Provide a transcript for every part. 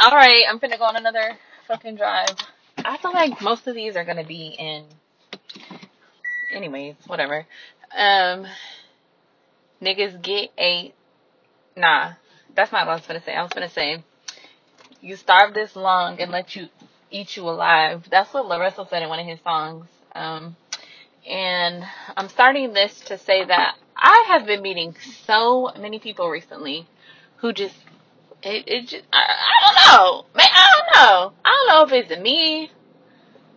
All right, I'm finna go on another fucking drive. I feel like most of these are gonna be in. Anyways, whatever. Um, niggas get a nah. That's not what I was gonna say. I was gonna say you starve this long and let you eat you alive. That's what Larissa said in one of his songs. Um, and I'm starting this to say that I have been meeting so many people recently who just it, it just I, I don't know. Man, I don't know. I don't know if it's me.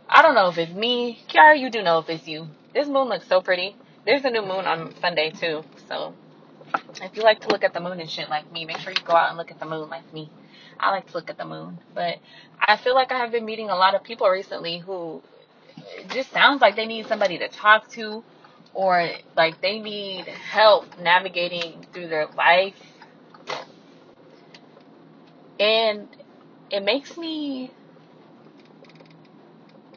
I don't know if it's me. Kiara, you do know if it's you. This moon looks so pretty. There's a new moon on Sunday too. So if you like to look at the moon and shit like me, make sure you go out and look at the moon like me. I like to look at the moon. But I feel like I have been meeting a lot of people recently who it just sounds like they need somebody to talk to or like they need help navigating through their life. And it makes me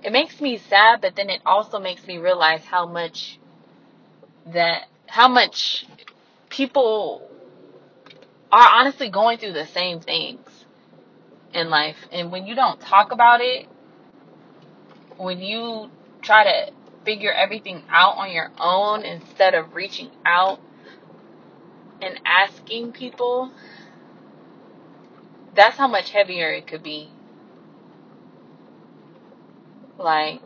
it makes me sad, but then it also makes me realize how much that how much people are honestly going through the same things in life. And when you don't talk about it, when you try to figure everything out on your own instead of reaching out and asking people, that's how much heavier it could be. Like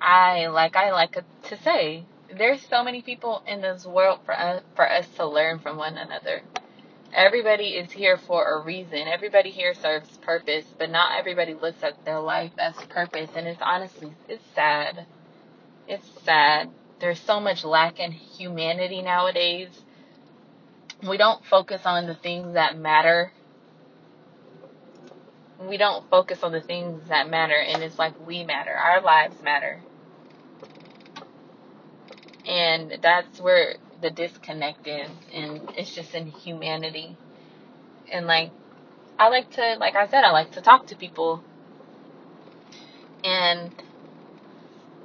I like I like to say, there's so many people in this world for us for us to learn from one another. Everybody is here for a reason. Everybody here serves purpose, but not everybody looks at their life as purpose. And it's honestly, it's sad. It's sad. There's so much lack in humanity nowadays. We don't focus on the things that matter. We don't focus on the things that matter, and it's like we matter. Our lives matter. And that's where the disconnect is, and it's just in humanity. And like, I like to, like I said, I like to talk to people. And,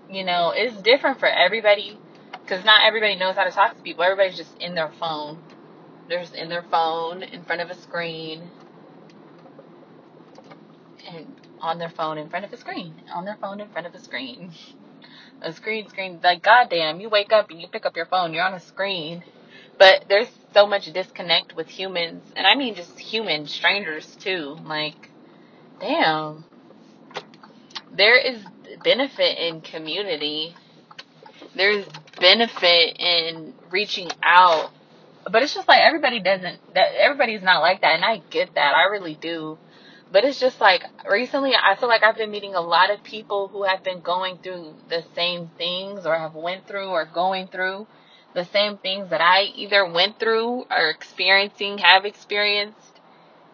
you know, it's different for everybody because not everybody knows how to talk to people. Everybody's just in their phone. They're just in their phone in front of a screen and on their phone in front of a screen. On their phone in front of a screen. A screen, screen. Like, goddamn, you wake up and you pick up your phone, you're on a screen. But there's so much disconnect with humans, and I mean just human strangers too. Like, damn. There is benefit in community. There's benefit in reaching out. But it's just like everybody doesn't that everybody's not like that and I get that. I really do. But it's just like recently I feel like I've been meeting a lot of people who have been going through the same things or have went through or going through the same things that I either went through or experiencing, have experienced.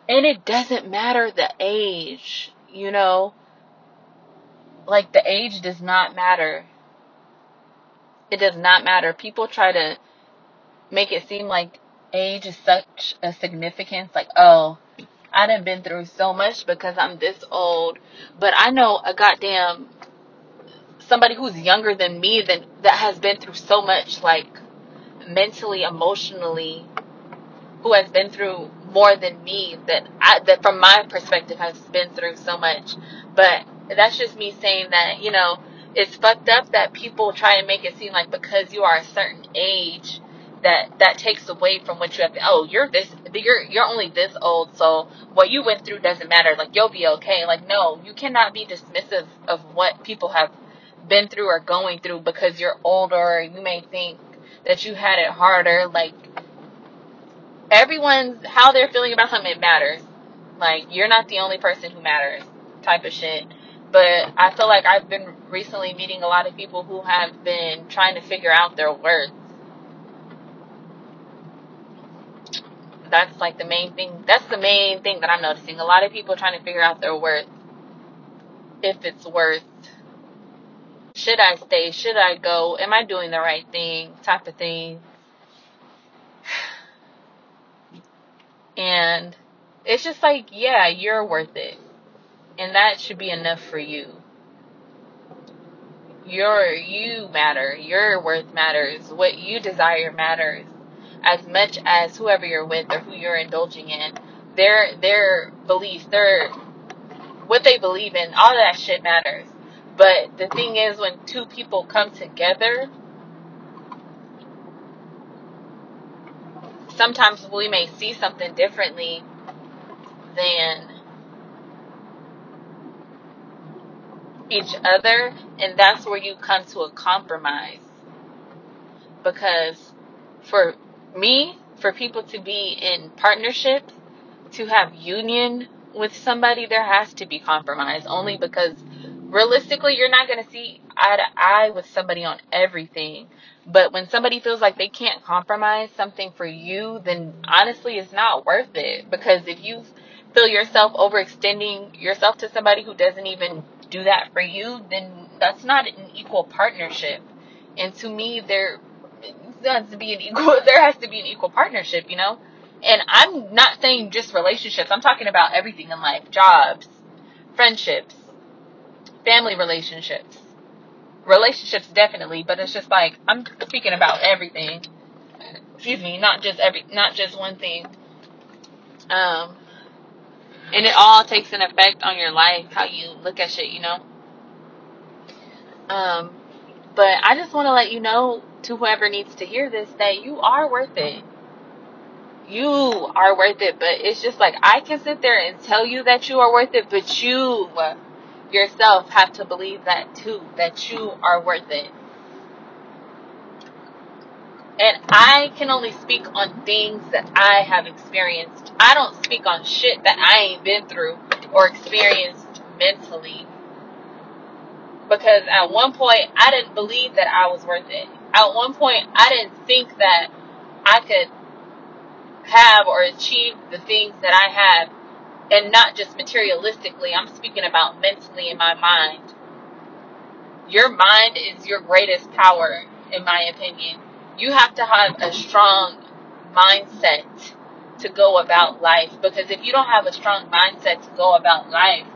And it doesn't matter the age, you know? Like the age does not matter. It does not matter. People try to make it seem like age is such a significance like, oh, I done been through so much because I'm this old, but I know a goddamn somebody who's younger than me than that has been through so much like mentally, emotionally, who has been through more than me that I that from my perspective has been through so much. But that's just me saying that, you know, it's fucked up that people try and make it seem like because you are a certain age that that takes away from what you have to, oh you're this you're you're only this old so what you went through doesn't matter. Like you'll be okay. Like no you cannot be dismissive of what people have been through or going through because you're older. You may think that you had it harder. Like everyone's how they're feeling about something matters. Like you're not the only person who matters type of shit. But i feel like i've been recently meeting a lot of people who have been trying to figure out their worth that's like the main thing that's the main thing that i'm noticing. A lot of people trying to figure out their worth if it's worth should i stay should i go am i doing the right thing type of thing. And it's just like yeah you're worth it. And that should be enough for you. Your you matter. Your worth matters. What you desire matters as much as whoever you're with or who you're indulging in their their beliefs, their what they believe in, all that shit matters. But the thing is, when two people come together, sometimes we may see something differently than each other, and that's where you come to a compromise. Because for me, for people to be in partnership, to have union with somebody, there has to be compromise. Only because realistically, you're not going to see eye to eye with somebody on everything. But when somebody feels like they can't compromise something for you, then honestly, it's not worth it. Because if you feel yourself overextending yourself to somebody who doesn't even do that for you, then that's not an equal partnership. And to me, there has to be an equal. There has to be an equal partnership, you know. And I'm not saying just relationships. I'm talking about everything in life: jobs, friendships, family relationships, relationships definitely. But it's just like I'm speaking about everything. Excuse me, not just every, not just one thing. Um, and it all takes an effect on your life, how you look at shit, you know. Um, but I just want to let you know to whoever needs to hear this that you are worth it. You are worth it, but it's just like I can sit there and tell you that you are worth it, but you yourself have to believe that too, that you are worth it. And I can only speak on things that I have experienced. I don't speak on shit that I ain't been through or experienced mentally. Because at one point, I didn't believe that I was worth it. At one point, I didn't think that I could have or achieve the things that I have. And not just materialistically, I'm speaking about mentally in my mind. Your mind is your greatest power, in my opinion. You have to have a strong mindset to go about life. Because if you don't have a strong mindset to go about life,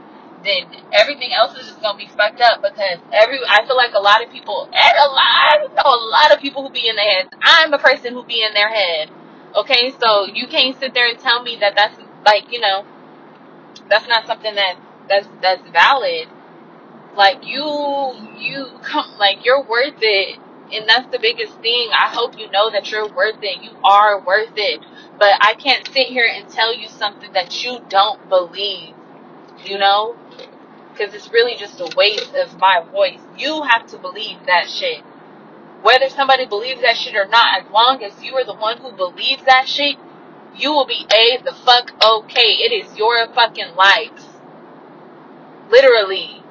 then everything else is just gonna be fucked up. Because every, I feel like a lot of people, and a lot, I know a lot of people who be in their heads. I'm a person who be in their head. Okay, so you can't sit there and tell me that that's like, you know, that's not something that that's that's valid like you you come like you're worth it and that's the biggest thing i hope you know that you're worth it you are worth it but i can't sit here and tell you something that you don't believe you know because it's really just a waste of my voice you have to believe that shit whether somebody believes that shit or not as long as you are the one who believes that shit you will be a the fuck okay it is your fucking life literally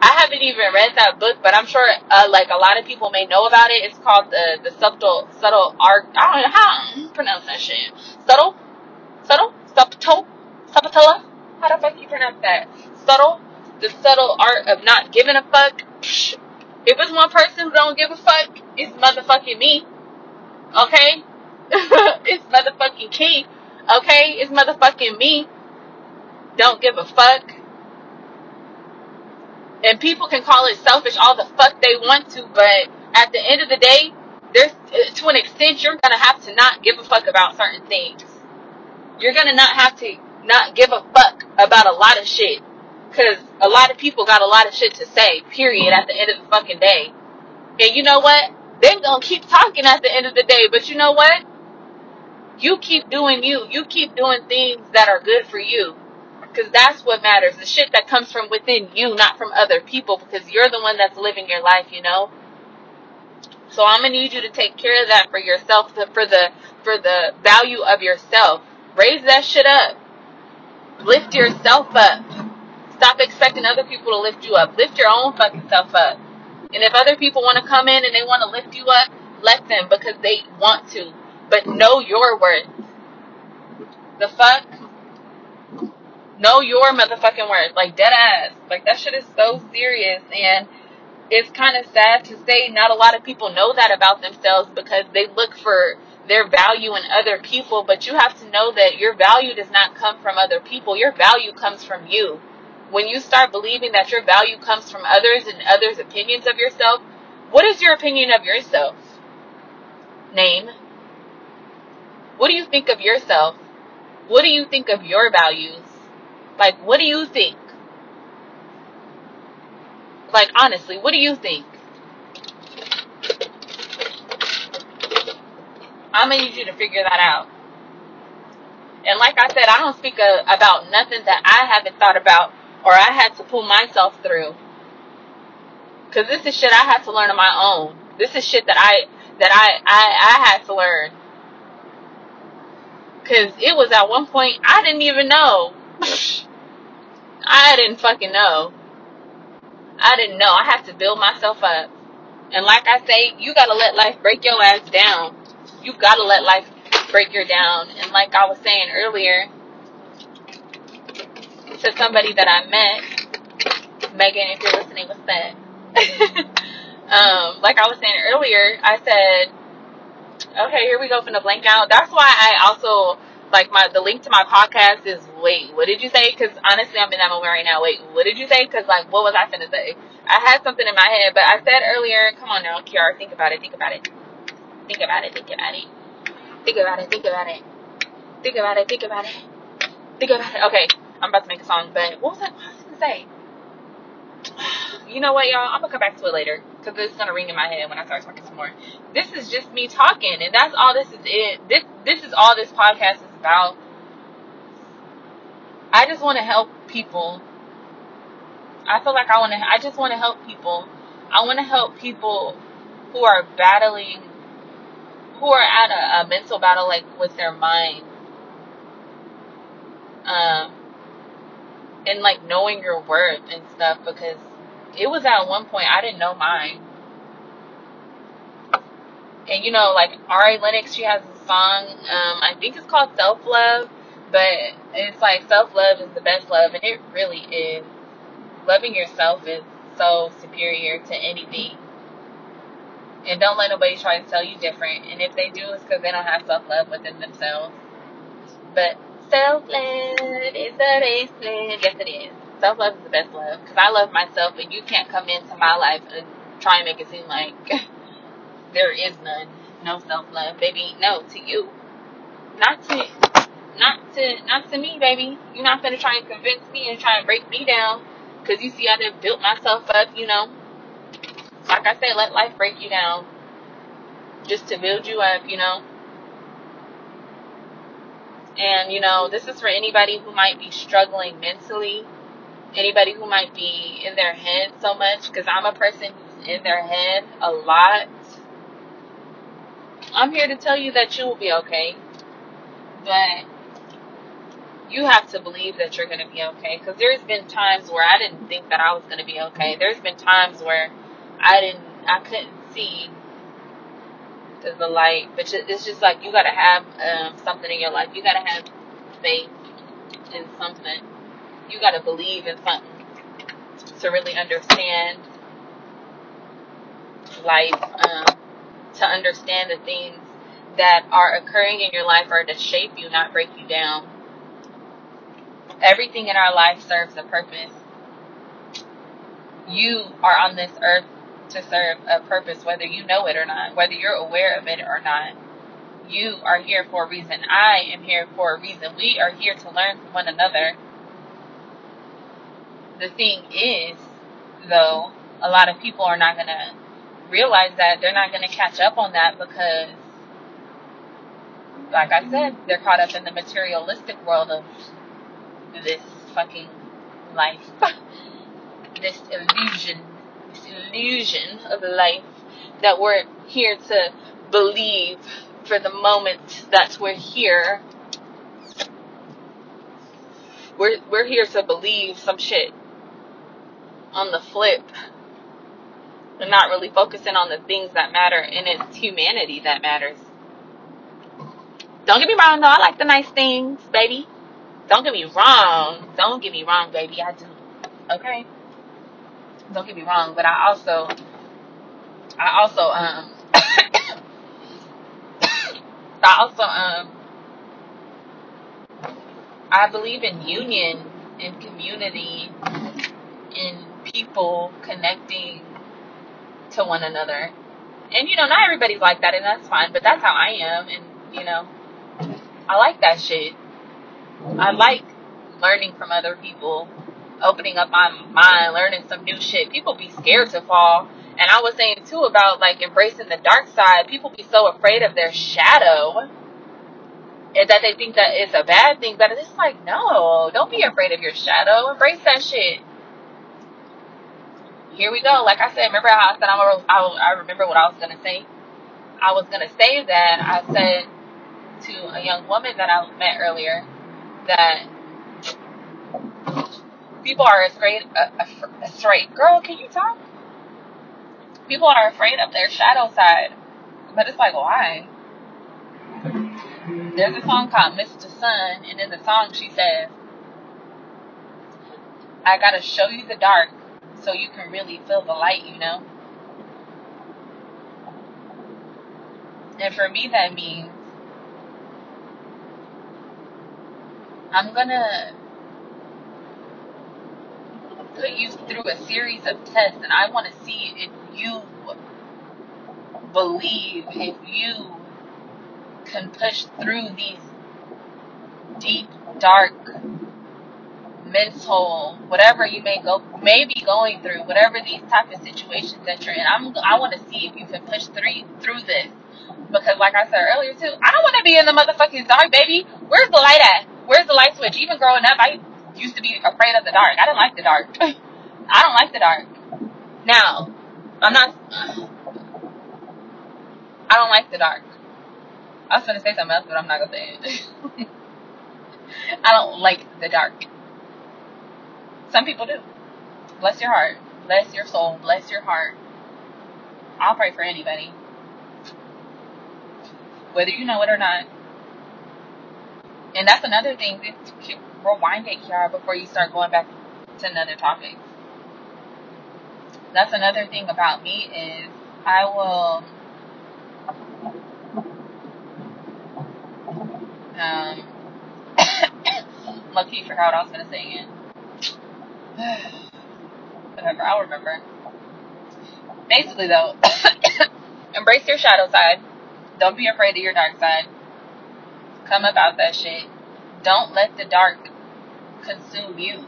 I haven't even read that book, but I'm sure uh, like a lot of people may know about it. It's called the the subtle subtle art. I don't know how to pronounce that shit. Subtle, subtle, subtle, subtile. How the fuck you pronounce that? Subtle, the subtle art of not giving a fuck. Psh, if it's one person who don't give a fuck, it's motherfucking me. Okay, it's motherfucking key. Okay, it's motherfucking me. Don't give a fuck. and people can call it selfish all the fuck they want to, but at the end of the day, there's to an extent you're gonna have to not give a fuck about certain things. You're gonna not have to not give a fuck about a lot of shit, cause a lot of people got a lot of shit to say. Period. At the end of the fucking day, and you know what? They're gonna keep talking at the end of the day, but you know what? You keep doing you. You keep doing things that are good for you because that's what matters. The shit that comes from within you, not from other people, because you're the one that's living your life, you know. So I'm gonna need you to take care of that for yourself, for the for the value of yourself. Raise that shit up. Lift yourself up. Stop expecting other people to lift you up. Lift your own fucking self up. And if other people want to come in and they want to lift you up, let them because they want to. But know your worth. The fuck? Know your motherfucking worth. Like dead ass. Like that shit is so serious and it's kind of sad to say not a lot of people know that about themselves because they look for their value in other people, but you have to know that your value does not come from other people. Your value comes from you. When you start believing that your value comes from others and others' opinions of yourself, what is your opinion of yourself? Name. What do you think of yourself? What do you think of your values? Like, what do you think? Like, honestly, what do you think? I'm gonna need you to figure that out. And like I said, I don't speak a, about nothing that I haven't thought about or I had to pull myself through. Cause this is shit I had to learn on my own. This is shit that I that I I, I had to learn. Cause it was at one point I didn't even know. I didn't fucking know. I didn't know. I had to build myself up. And like I say, you gotta let life break your ass down. You gotta let life break you down. And like I was saying earlier to somebody that I met, Megan, if you're listening, what's that? um, like I was saying earlier, I said, okay, here we go from the blank out. That's why I also like my the link to my podcast is wait, what did you say? Because honestly, I'm in that moment right now. Wait, what did you say? Because like, what was I finna say? I had something in my head, but I said earlier, come on now, Kiara, think about it, think about it, think about it, think about it, think about it, think about it, think about it, think about it, think about it. Okay, I'm about to make a song, but what was I, what was I gonna say? You know what, y'all? I'm gonna come back to it later because it's gonna ring in my head when I start talking some more. This is just me talking, and that's all this is. It this this is all this podcast is about. I just want to help people. I feel like I want to. I just want to help people. I want to help people who are battling, who are at a, a mental battle like with their mind, um, and like knowing your worth and stuff. Because it was at one point I didn't know mine and you know, like Ari Lennox, she has a song. Um, I think it's called Self Love, but it's like self love is the best love, and it really is. Loving yourself is so superior to anything, and don't let nobody try to tell you different. And if they do, it's because they don't have self love within themselves. But self love is the baseline. Yes, it is. Self love is the best love because I love myself, and you can't come into my life and try and make it seem like. there is none. No self love, baby. No, to you. Not to not to not to me, baby. You're not gonna try and convince me and try and break me down. Cause you see I done built myself up, you know. Like I said, let life break you down. Just to build you up, you know. And you know, this is for anybody who might be struggling mentally, anybody who might be in their head so much, because I'm a person who's in their head a lot. I'm here to tell you that you will be okay. But you have to believe that you're going to be okay. Because there's been times where I didn't think that I was going to be okay. There's been times where I didn't, I couldn't see the light. But it's just like you got to have um, something in your life. You got to have faith in something. You got to believe in something to really understand life. Um, to understand the things that are occurring in your life are to shape you, not break you down. Everything in our life serves a purpose. You are on this earth to serve a purpose, whether you know it or not, whether you're aware of it or not. You are here for a reason. I am here for a reason. We are here to learn from one another. The thing is, though, a lot of people are not going to realize that. They're not going to catch up on that because, like I said, they're caught up in the materialistic world of this fucking life. this illusion, illusion of life that we're here to believe for the moment that we're here. We're we're here to believe some shit on the flip and not really focusing on the things that matter and it's humanity that matters. Don't get me wrong though, I like the nice things, baby. Don't get me wrong. Don't get me wrong, baby. I do. Okay? Don't get me wrong, but I also I also um I also um I believe in union, in community, in people connecting to one another. And you know, not everybody's like that, and that's fine. But that's how I am, and you know, I like that shit. I like learning from other people, opening up my mind, learning some new shit. People be scared to fall. And I was saying too about like embracing the dark side. People be so afraid of their shadow and that they think that it's a bad thing. But it's like, no, don't be afraid of your shadow. Embrace that shit. Here we go. Like I said, remember how I said I'm a, I, I remember what I was gonna say. I was gonna say that I said to a young woman that I met earlier that people are afraid, uh, afraid. Girl, can you talk? People are afraid of their shadow side, but it's like why? There's a song called Mr. Sun, and in the song she says, "I gotta show you the dark so you can really feel the light," you know. And for me, that means I'm gonna put you through a series of tests, and I want to see if you believe, if you can push through these deep, dark, mental, whatever you may go, may be going through, whatever these type of situations that you're in. I'm, I want to see if you can push through through this, because like I said earlier too, I don't want to be in the motherfucking dark, baby. Where's the light at? Where's the light switch? Even growing up, I used to be afraid of the dark. I didn't like the dark. I don't like the dark. Now, I'm not. I don't like the dark. I was gonna say something else, but I'm not gonna say it. I don't like the dark. Some people do. Bless your heart. Bless your soul. Bless your heart. I'll pray for anybody. Whether you know it or not. And that's another thing. Rewind it, Kiara, before you start going back to another topic. That's another thing about me is I will um you forgot what I was gonna say again. Whatever, I'll remember. Basically though, embrace your shadow side. Don't be afraid of your dark side. Come about that shit. Don't let the dark consume you.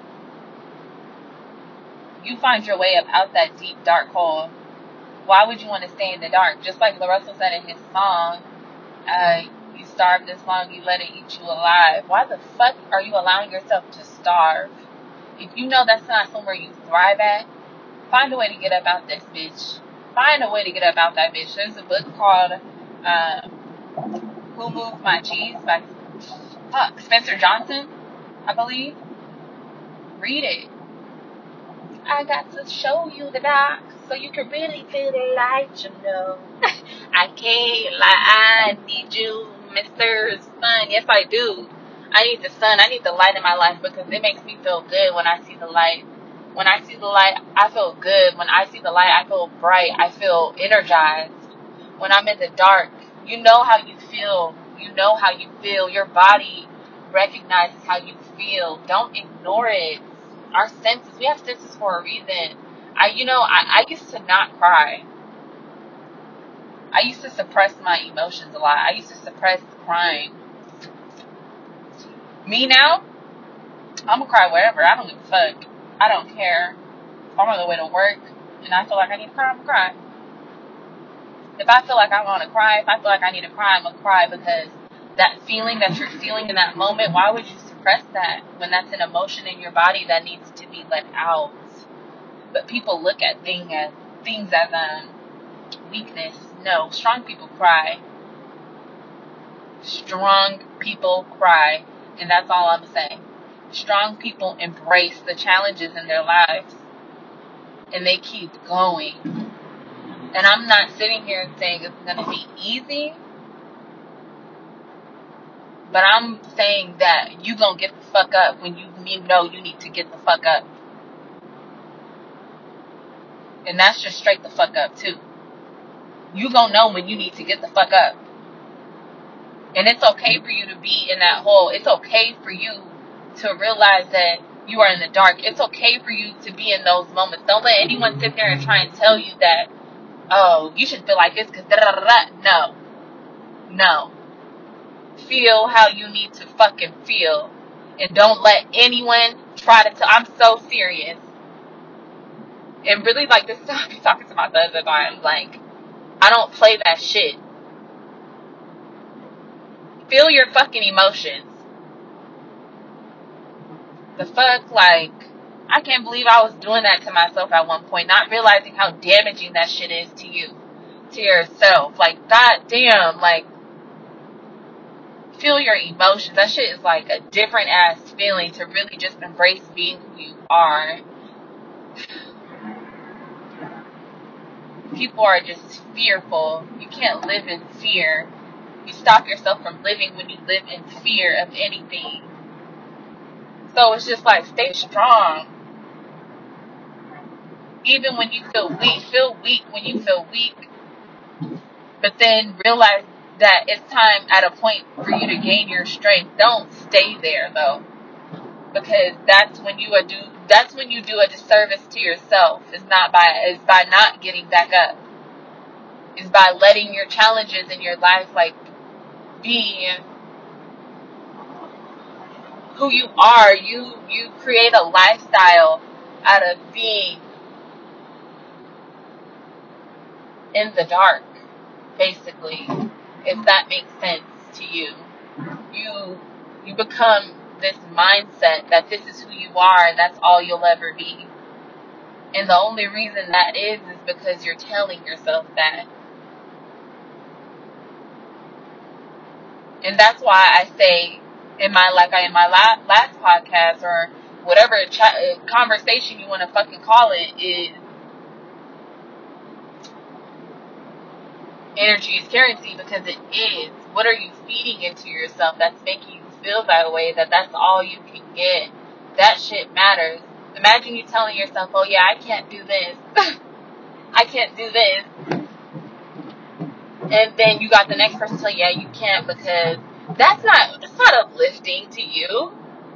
You find your way up out that deep dark hole. Why would you want to stay in the dark? Just like Russell said in his song, uh, you starve this long, you let it eat you alive. Why the fuck are you allowing yourself to starve? If you know that's not somewhere you thrive at, find a way to get up out this bitch. Find a way to get up out that bitch. There's a book called uh, Who Moved My Cheese by fuck, Spencer Johnson, I believe. Read it. I got to show you the dark so you can really feel the light, you know. I can't lie, I need you, Mr. Sun. Yes, I do. I need the sun. I need the light in my life because it makes me feel good when I see the light. When I see the light, I feel good. When I see the light, I feel bright. I feel energized. When I'm in the dark, you know how you feel. You know how you feel. Your body recognizes how you feel. Don't ignore it. Our senses, we have senses for a reason. I, you know, I, I used to not cry. I used to suppress my emotions a lot. I used to suppress crying. Me now, I'm gonna cry wherever. I don't give a fuck. I don't care. If I'm on the way to work and I feel like I need to cry, I'm gonna cry. If I feel like I want to cry, if I feel like I need to cry, I'm gonna cry because that feeling that you're feeling in that moment, why would you suppress that when that's an emotion in your body that needs to be let out? But people look at thing as things as um weakness. No, strong people cry. Strong people cry, and that's all I'm saying. Strong people embrace the challenges in their lives, and they keep going. And I'm not sitting here and saying it's going to be easy, but I'm saying that you to get the fuck up when you know you need to get the fuck up. And that's just straight the fuck up, too. You to know when you need to get the fuck up. And it's okay for you to be in that hole. It's okay for you to realize that you are in the dark. It's okay for you to be in those moments. Don't let anyone sit there and try and tell you that, oh, you should feel like this because da da da da. No. No. Feel how you need to fucking feel. And don't let anyone try to tell. I'm so serious. And really, like, this is I be talking to my other time. Like, I don't play that shit. Feel your fucking emotions. The fuck, like, I can't believe I was doing that to myself at one point, not realizing how damaging that shit is to you, to yourself. Like, god damn, like, feel your emotions. That shit is like a different ass feeling to really just embrace being who you are. People are just fearful. You can't live in fear. You stop yourself from living when you live in fear of anything. So it's just like stay strong. Even when you feel weak, feel weak when you feel weak. But then realize that it's time at a point for you to gain your strength. Don't stay there though. Because that's when you do that's when you do a disservice to yourself. Is not by is by not getting back up. Is by letting your challenges in your life like be who you are. You you create a lifestyle out of being in the dark, basically, if that makes sense to you. You you become this mindset that this is who you are and that's all you'll ever be. And the only reason that is is because you're telling yourself that. And that's why I say in my like I in my last podcast or whatever conversation you want to fucking call it is energy is currency because it is. What are you feeding into yourself that's making you feel that way? That that's all you can get. That shit matters. Imagine you telling yourself, "Oh yeah, I can't do this. I can't do this," and then you got the next person telling, "Yeah, you can't," because that's not that's not uplifting to you.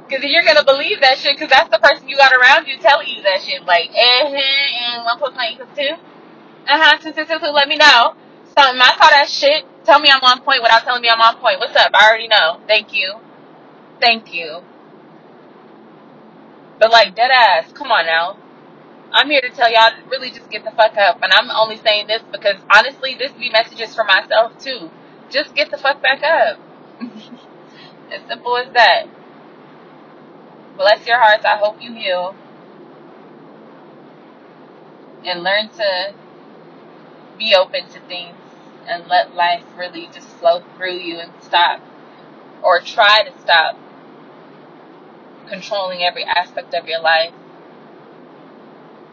Because you're gonna believe that shit, because that's the person you got around you telling you that shit. Like, eh, eh, and one plus one equals two. Uh huh. Two, two, two, two. Let me know. Something. I saw that shit. Tell me I'm on point without telling me I'm on point. What's up? I already know. Thank you. Thank you. But like dead ass. Come on now. I'm here to tell y'all to really just get the fuck up. And I'm only saying this because honestly, this be messages for myself too. Just get the fuck back up. as simple as that. Bless your hearts. I hope you heal and learn to be open to things and let life really just flow through you and stop or try to stop controlling every aspect of your life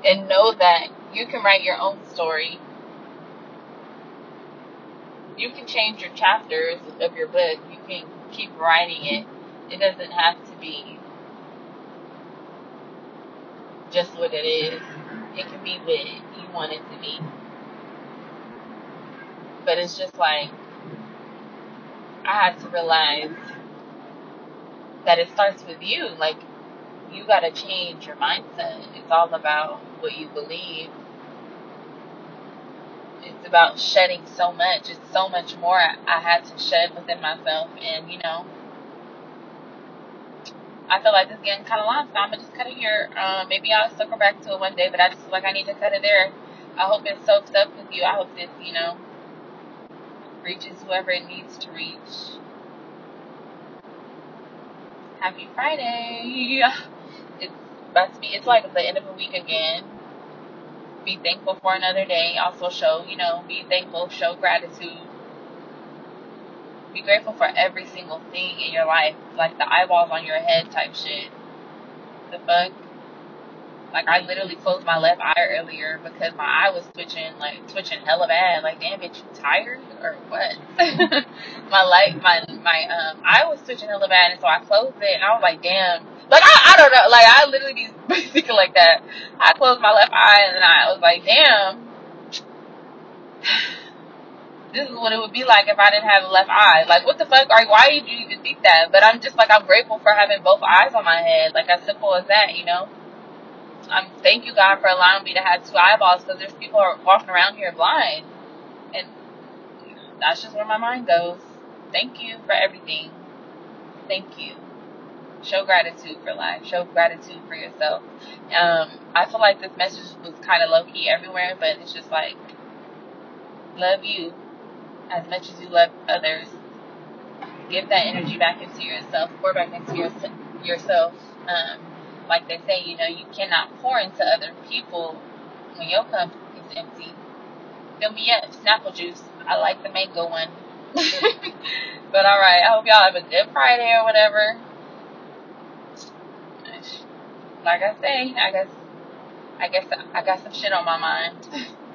and know that you can write your own story. You can change your chapters of your book. You can keep writing it. It doesn't have to be just what it is. It can be what you want it to be. But it's just like I had to realize that it starts with you. Like you got to change your mindset. It's all about what you believe. It's about shedding so much. It's so much more I had to shed within myself. And, you know, I feel like this is getting kind of long, so I'm going to just cut it here. Um, maybe I'll circle back to it one day, but I just feel like I need to cut it there. I hope it soaks up with you. I hope this, you know, reaches whoever it needs to reach. Happy Friday. It's about to be, it's like the end of a week again. Be thankful for another day. Also show, you know, be thankful, show gratitude. Be grateful for every single thing in your life. Like the eyeballs on your head type shit. The fuck? Like I literally closed my left eye earlier because my eye was twitching, like twitching hella bad. Like damn bitch, you tired or what? my light, my my um eye was twitching hella bad, and so I closed it, and I was like, damn. Like I, I don't know, like I literally be thinking like that. I closed my left eye, and I was like, damn. This is what it would be like if I didn't have a left eye. Like, what the fuck? Like, why did you even think that? But I'm just like, I'm grateful for having both eyes on my head. Like, as simple as that, you know? I'm thank you God for allowing me to have two eyeballs because there's people are walking around here blind, and that's just where my mind goes. Thank you for everything. Thank you. show gratitude for life. Show gratitude for yourself. Um, I feel like this message was kind of low key everywhere, but it's just like love you as much as you love others. Give that energy back into yourself. Pour back into your, yourself. Um, like they say, you know, you cannot pour into other people when your cup is empty. Fill me up, Snapple juice. I like the mango one. but all right, I hope y'all have a good Friday or whatever. Like I say, I guess I guess I got some shit on my mind.